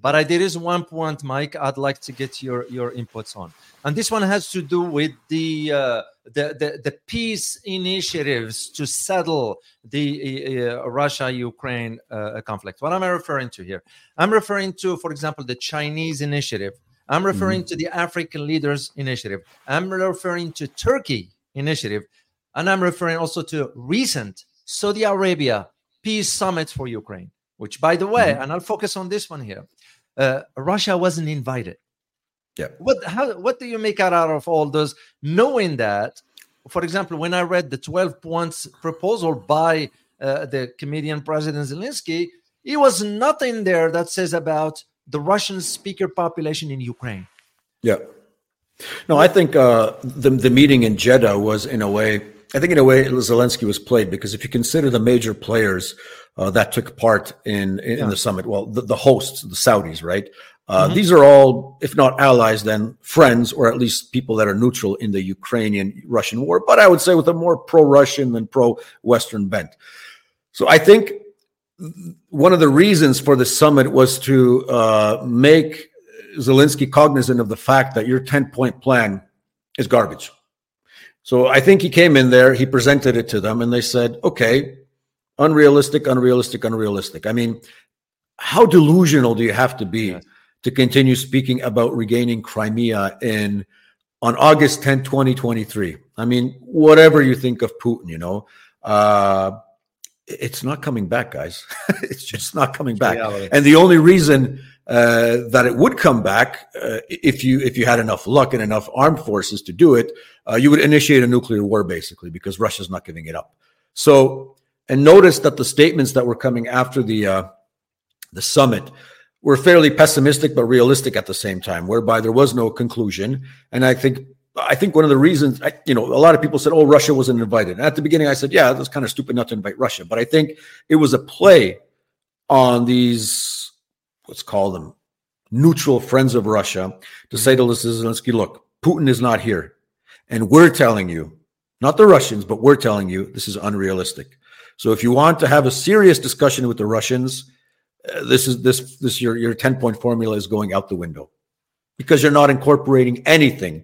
But I, there is one point, Mike, I'd like to get your your inputs on, and this one has to do with the uh, the, the, the peace initiatives to settle the uh, Russia-Ukraine uh, conflict. What am I referring to here? I'm referring to, for example, the Chinese initiative. I'm referring mm-hmm. to the African Leaders Initiative. I'm referring to Turkey initiative, and I'm referring also to recent Saudi Arabia peace summit for Ukraine. Which, by the way, mm-hmm. and I'll focus on this one here. Uh, Russia wasn't invited. Yeah. What how what do you make out of all those, knowing that, for example, when I read the 12 points proposal by uh, the comedian President Zelensky, it was nothing there that says about the Russian speaker population in Ukraine. Yeah. No, I think uh, the the meeting in Jeddah was in a way. I think in a way Zelensky was played because if you consider the major players uh, that took part in in, yeah. the summit, well, the, the hosts, the Saudis, right? Uh, mm-hmm. These are all, if not allies, then friends, or at least people that are neutral in the Ukrainian Russian war, but I would say with a more pro Russian than pro Western bent. So I think one of the reasons for the summit was to uh, make Zelensky cognizant of the fact that your 10 point plan is garbage. So I think he came in there, he presented it to them, and they said, okay, unrealistic, unrealistic, unrealistic. I mean, how delusional do you have to be? Yes to continue speaking about regaining Crimea in on August 10, 2023. I mean, whatever you think of Putin, you know, uh, it's not coming back, guys. it's just not coming back. Reality. And the only reason uh, that it would come back, uh, if you if you had enough luck and enough armed forces to do it, uh, you would initiate a nuclear war, basically, because Russia's not giving it up. So, and notice that the statements that were coming after the uh, the summit were fairly pessimistic but realistic at the same time, whereby there was no conclusion. And I think I think one of the reasons, you know, a lot of people said, "Oh, Russia wasn't invited." And at the beginning, I said, "Yeah, that's kind of stupid not to invite Russia." But I think it was a play on these, let's call them neutral friends of Russia, to say to Zelensky, "Look, Putin is not here, and we're telling you, not the Russians, but we're telling you, this is unrealistic. So if you want to have a serious discussion with the Russians." this is this this your your 10 point formula is going out the window because you're not incorporating anything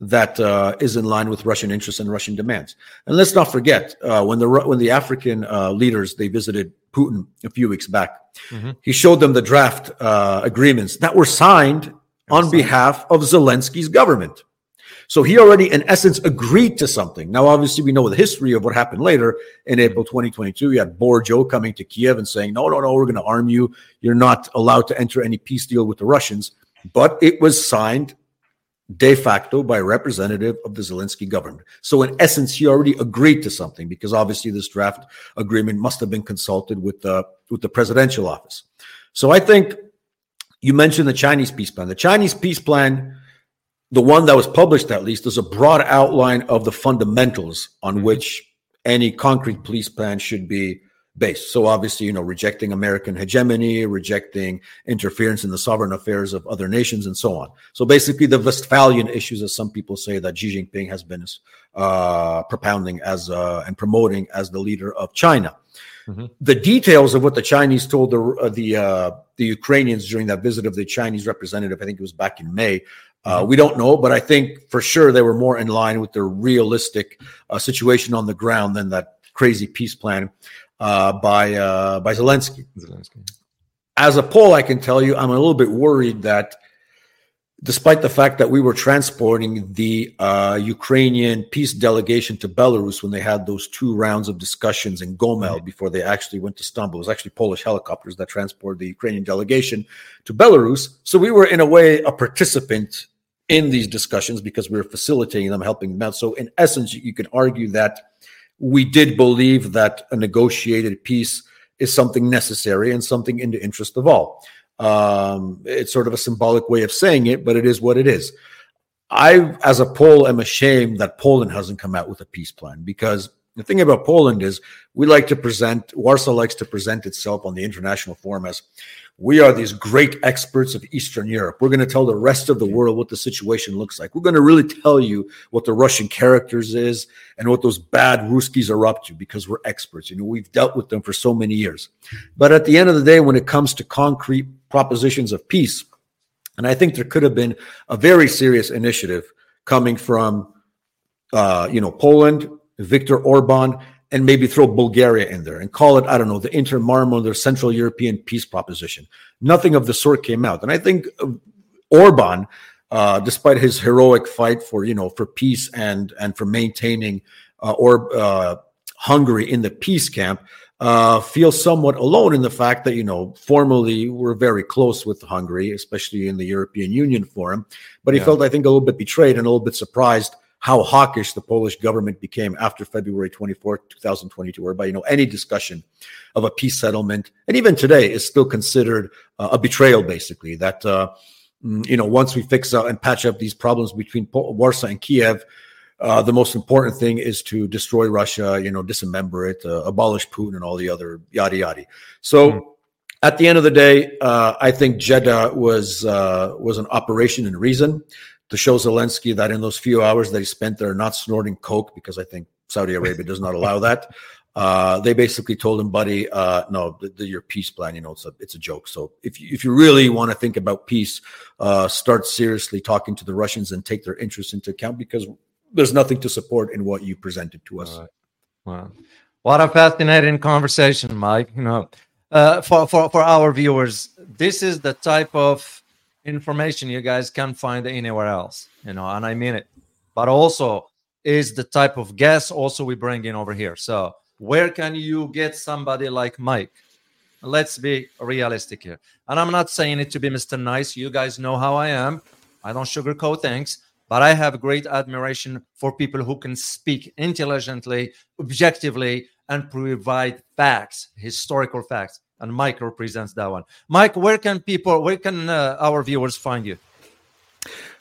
that uh, is in line with Russian interests and Russian demands. And let's not forget uh, when the when the African uh, leaders they visited Putin a few weeks back, mm-hmm. he showed them the draft uh, agreements that were signed on behalf of Zelensky's government. So he already, in essence, agreed to something. Now, obviously, we know the history of what happened later in April 2022. You had Bour coming to Kiev and saying, no, no, no, we're going to arm you. You're not allowed to enter any peace deal with the Russians. But it was signed de facto by a representative of the Zelensky government. So, in essence, he already agreed to something because obviously this draft agreement must have been consulted with the with the presidential office. So, I think you mentioned the Chinese peace plan. The Chinese peace plan the one that was published at least is a broad outline of the fundamentals on mm-hmm. which any concrete police plan should be based. So obviously, you know, rejecting American hegemony, rejecting interference in the sovereign affairs of other nations, and so on. So basically, the Westphalian issues, as some people say, that Xi Jinping has been uh, propounding as uh, and promoting as the leader of China. Mm-hmm. The details of what the Chinese told the uh, the uh, the Ukrainians during that visit of the Chinese representative, I think it was back in May, uh, mm-hmm. we don't know, but I think for sure they were more in line with the realistic uh, situation on the ground than that crazy peace plan uh, by uh, by Zelensky. Zelensky. As a Pole, I can tell you, I'm a little bit worried that despite the fact that we were transporting the uh, Ukrainian peace delegation to Belarus when they had those two rounds of discussions in Gomel mm-hmm. before they actually went to Stambul. It was actually Polish helicopters that transported the Ukrainian delegation to Belarus. So we were, in a way, a participant in these discussions because we were facilitating them, helping them out. So, in essence, you can argue that we did believe that a negotiated peace is something necessary and something in the interest of all. Um, it's sort of a symbolic way of saying it, but it is what it is. I, as a Pole, am ashamed that Poland hasn't come out with a peace plan because the thing about Poland is we like to present, Warsaw likes to present itself on the international forum as we are these great experts of Eastern Europe. We're going to tell the rest of the world what the situation looks like. We're going to really tell you what the Russian characters is and what those bad Ruskies are up to because we're experts. You know, we've dealt with them for so many years. But at the end of the day, when it comes to concrete propositions of peace, and I think there could have been a very serious initiative coming from, uh, you know, Poland, Viktor Orban, and maybe throw Bulgaria in there and call it, I don't know, the Intermarium or Central European Peace Proposition. Nothing of the sort came out. And I think uh, Orban, uh, despite his heroic fight for, you know, for peace and, and for maintaining uh, or uh, Hungary in the peace camp, uh, feels somewhat alone in the fact that, you know, formally we're very close with Hungary, especially in the European Union forum. But he yeah. felt, I think, a little bit betrayed and a little bit surprised how hawkish the Polish government became after February 24, 2022, whereby, you know, any discussion of a peace settlement, and even today, is still considered uh, a betrayal, basically. That, uh, mm, you know, once we fix up and patch up these problems between Warsaw and Kiev, uh, the most important thing is to destroy Russia, you know, dismember it, uh, abolish Putin, and all the other yada yada. So, mm. at the end of the day, uh, I think Jeddah was uh, was an operation in reason to show Zelensky that in those few hours he spent there not snorting coke, because I think Saudi Arabia does not allow that. Uh, they basically told him, buddy, uh, no, the, the, your peace plan, you know, it's a it's a joke. So if you, if you really want to think about peace, uh, start seriously talking to the Russians and take their interests into account because there's nothing to support in what you presented to us. Right. Wow, what a fascinating conversation, Mike. You know, uh, for for for our viewers, this is the type of information you guys can't find anywhere else you know and i mean it. But also is the type of guest also we bring in over here. So where can you get somebody like mike? Let's be realistic here. And i'm not saying it to be mr nice. You guys know how i am. I don't sugarcoat things. But i have great admiration for people who can speak intelligently objectively and provide facts historical facts and Mike represents that one. Mike, where can people, where can uh, our viewers find you?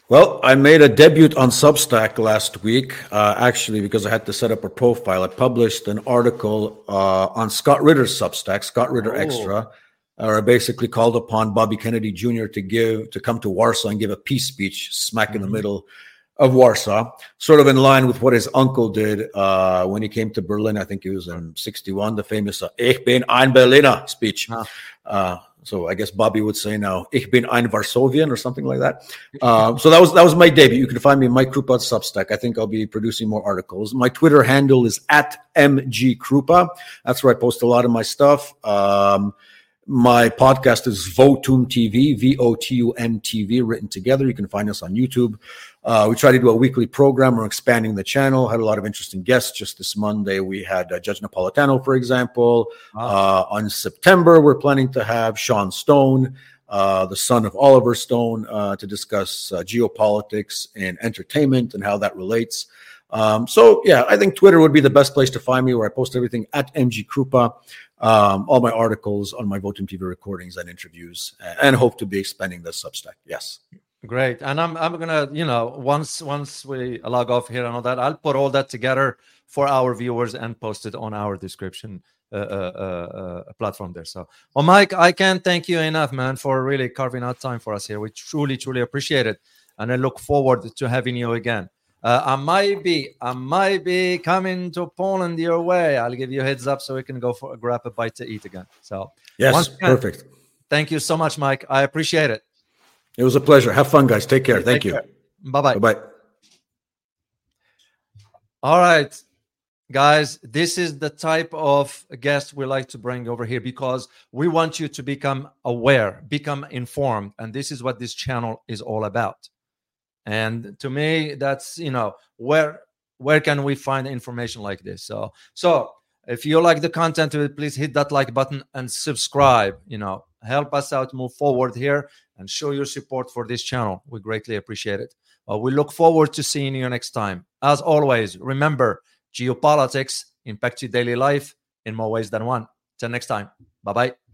Well, I made a debut on Substack last week, uh, actually, because I had to set up a profile. I published an article uh, on Scott Ritter's Substack, Scott Ritter oh. Extra. Uh, I basically called upon Bobby Kennedy Jr. to give to come to Warsaw and give a peace speech smack mm-hmm. in the mm-hmm. middle of Warsaw, sort of in line with what his uncle did uh, when he came to Berlin. I think he was in 61, the famous uh, Ich bin ein Berliner speech. Huh. Uh, so I guess Bobby would say now, Ich bin ein Varsovian or something like that. Uh, so that was that was my debut. You can find me Mike Krupa at Substack. I think I'll be producing more articles. My Twitter handle is at MG Krupa. That's where I post a lot of my stuff. Um, my podcast is Votum TV, V O T U M TV, written together. You can find us on YouTube. Uh, we try to do a weekly program. We're expanding the channel. Had a lot of interesting guests. Just this Monday, we had uh, Judge Napolitano, for example. Wow. Uh, on September, we're planning to have Sean Stone, uh, the son of Oliver Stone, uh, to discuss uh, geopolitics and entertainment and how that relates. Um, so, yeah, I think Twitter would be the best place to find me, where I post everything at MG Krupa, um, all my articles on my Votum TV recordings and interviews, and hope to be expanding the Substack. Yes. Great, and I'm I'm gonna you know once once we log off here and all that, I'll put all that together for our viewers and post it on our description uh, uh, uh, platform there. So, well, Mike, I can't thank you enough, man, for really carving out time for us here. We truly truly appreciate it, and I look forward to having you again. Uh, I might be, I might be coming to Poland your way. I'll give you a heads up so we can go for grab a bite to eat again. So yes, again, perfect. Thank you so much, Mike. I appreciate it. It was a pleasure. Have fun, guys. Take care. Thank Take you. Bye bye. Bye bye. All right, guys. This is the type of guest we like to bring over here because we want you to become aware, become informed, and this is what this channel is all about. And to me, that's you know where where can we find information like this? So so if you like the content, please hit that like button and subscribe. You know, help us out move forward here and show your support for this channel. We greatly appreciate it. Uh, we look forward to seeing you next time. As always, remember geopolitics impact your daily life in more ways than one. Till next time. Bye bye.